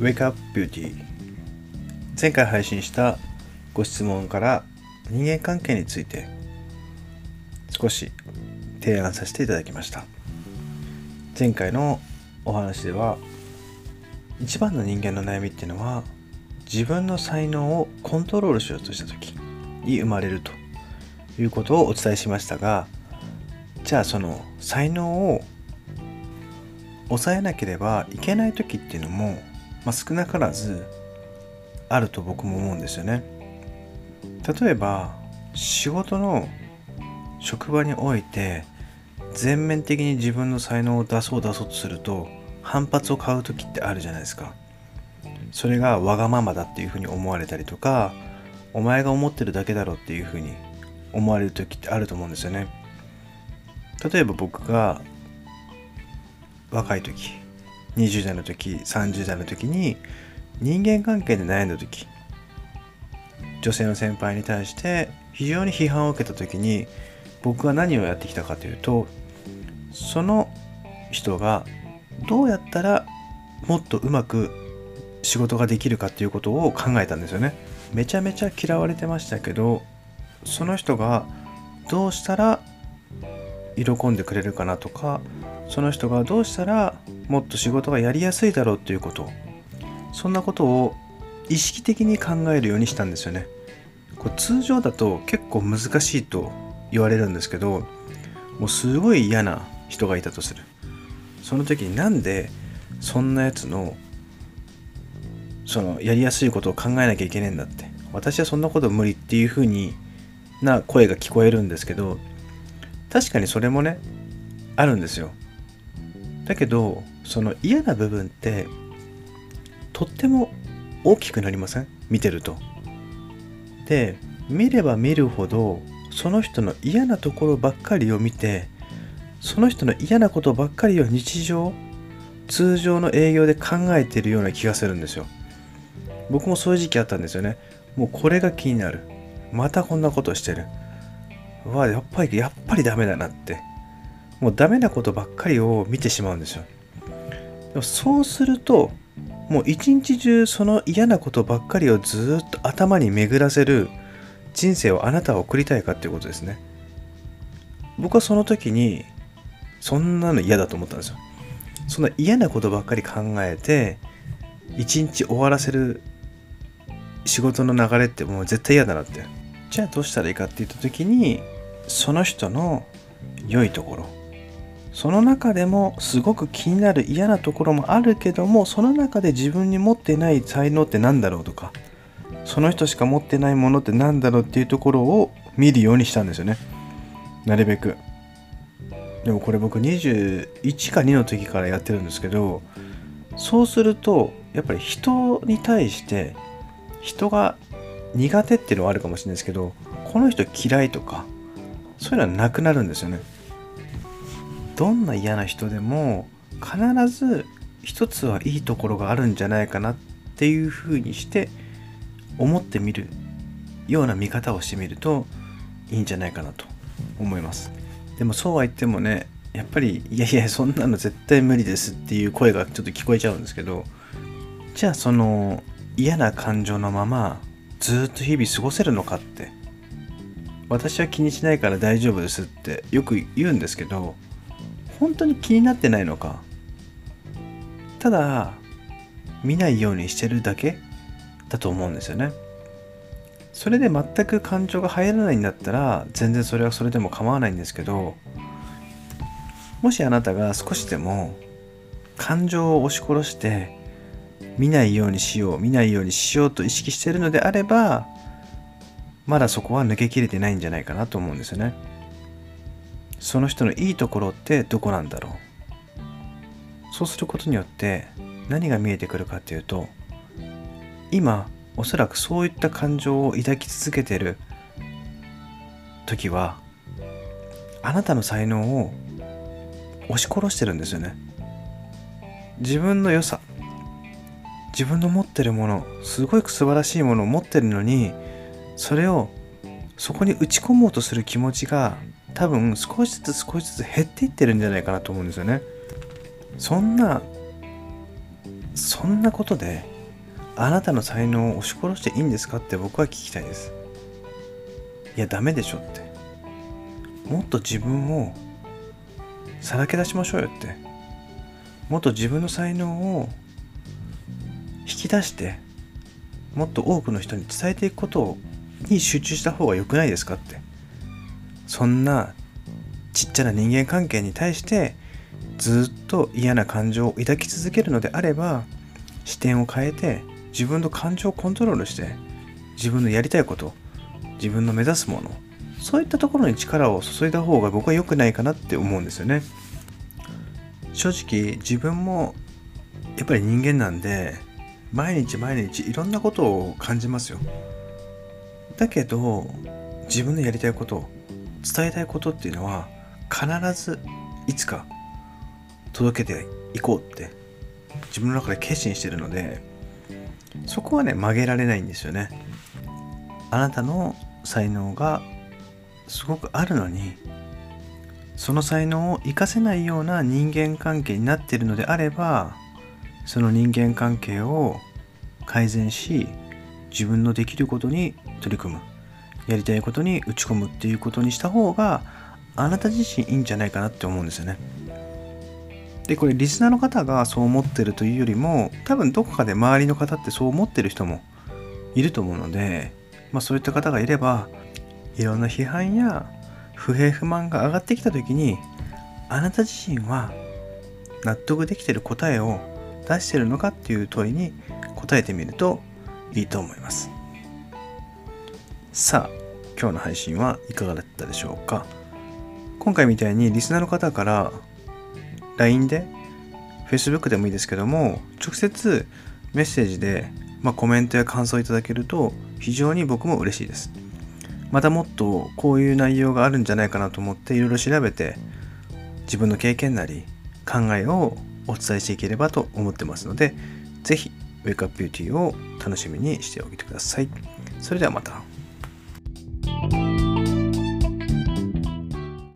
Wake Up Beauty 前回配信したご質問から人間関係について少し提案させていただきました。前回のお話では一番の人間の悩みっていうのは自分の才能をコントロールしようとした時に生まれるということをお伝えしましたがじゃあその才能を抑えなければいけない時っていうのも、まあ、少なからずあると僕も思うんですよね。例えば仕事の職場において全面的に自分の才能を出そう出そうとすると反発を買う時ってあるじゃないですか。それがわがままだっていうふうに思われたりとかお前が思ってるだけだろっていうふうに思われる時ってあると思うんですよね。例えば僕が若い時20代の時30代の時に人間関係で悩んだ時女性の先輩に対して非常に批判を受けた時に僕は何をやってきたかというとその人がどうやったらもっとうまく仕事ができるかっていうことを考えたんですよね。めちゃめちゃ嫌われてましたけどその人がどうしたら喜んでくれるかなとかその人がどうしたらもっと仕事がやりやすいだろうっていうこと。そんなことを意識的に考えるようにしたんですよね。これ通常だと結構難しいと言われるんですけどもうすごい嫌な人がいたとする。その時になんでそんなやつのそのやりやすいことを考えなきゃいけねえんだって。私はそんなこと無理っていう風にな声が聞こえるんですけど確かにそれもねあるんですよ。だけどその嫌な部分ってとっても大きくなりません？見てると。で見れば見るほどその人の嫌なところばっかりを見てその人の嫌なことばっかりを日常通常の営業で考えてるような気がするんですよ。僕もそういう時期あったんですよね。もうこれが気になる。またこんなことしてる。わやっぱりやっぱりダメだなって。もうダメなことばっかりを見てしまうんですよ。でもそうするともう一日中その嫌なことばっかりをずっと頭に巡らせる人生をあなたは送りたいかっていうことですね。僕はその時にそんなの嫌だと思ったんですよ。そんな嫌なことばっかり考えて一日終わらせる仕事の流れってもう絶対嫌だなって。じゃあどうしたらいいかって言った時にその人の良いところその中でもすごく気になる嫌なところもあるけどもその中で自分に持ってない才能って何だろうとかその人しか持ってないものって何だろうっていうところを見るようにしたんですよね。なるべく。でもこれ僕21か2の時からやってるんですけどそうするとやっぱり人に対して人が苦手っていうのはあるかもしれないですけどこの人嫌いとかそういうのはなくなるんですよね。どんな嫌な人でも必ず一つはいいところがあるんじゃないかなっていうふうにして思ってみるような見方をしてみるといいんじゃないかなと思います。でもそうは言ってもねやっぱりいやいやそんなの絶対無理ですっていう声がちょっと聞こえちゃうんですけどじゃあその嫌な感情のままずっと日々過ごせるのかって私は気にしないから大丈夫ですってよく言うんですけど本当に気になってないのか？ただ見ないようにしてるだけ？だと思うんですよね。それで全く感情が入らないんだったら全然それはそれでも構わないんですけどもしあなたが少しでも感情を押し殺して見ないようにしよう見ないようにしようと意識してるのであればまだそこは抜けきれてないんじゃないかなと思うんですよね。その人のいいところってどこなんだろう？そうすることによって何が見えてくるかっていうと今おそらくそういった感情を抱き続けてる時はあなたの才能を押し殺してるんですよね。自分の良さ自分の持ってるものすごく素晴らしいものを持ってるのにそれをそこに打ち込もうとする気持ちが多分少しずつ少しずつ減っていってるんじゃないかなと思うんですよね。そんなそんなことであなたの才能を押し殺していいんですかって僕は聞きたいです。いやダメでしょって。もっと自分をさらけ出しましょうよって。もっと自分の才能を引き出してもっと多くの人に伝えていくことに集中した方が良くないですかって。そんなちっちゃな人間関係に対してずっと嫌な感情を抱き続けるのであれば視点を変えて自分の感情をコントロールして自分のやりたいこと自分の目指すものそういったところに力を注いだ方が僕は良くないかなって思うんですよね。正直自分もやっぱり人間なんで毎日毎日いろんなことを感じますよ。だけど自分のやりたいこと伝えたいことっていうのは必ずいつか届けていこうって自分の中で決心してるのでそこはね曲げられないんですよね。あなたの才能がすごくあるのにその才能を活かせないような人間関係になっているのであればその人間関係を改善し自分のできることに取り組む。やりたいことに打ち込むっていうことにした方があなた自身いいんじゃないかなって思うんですよね。でこれリスナーの方がそう思ってるというよりも多分どこかで周りの方ってそう思ってる人もいると思うので、まあ、そういった方がいればいろんな批判や不平不満が上がってきた時にあなた自身は納得できてる答えを出してるのかっていう問いに答えてみるといいと思いますさあ今日の配信はいかがだったでしょうか？今回みたいにリスナーの方から LINE で Facebook でもいいですけども直接メッセージで、まあ、コメントや感想をいただけると非常に僕も嬉しいですまたもっとこういう内容があるんじゃないかなと思っていろいろ調べて自分の経験なり考えをお伝えしていければと思ってますので是非ウェイクアップビューティーを楽しみにしておいてください。それではまた。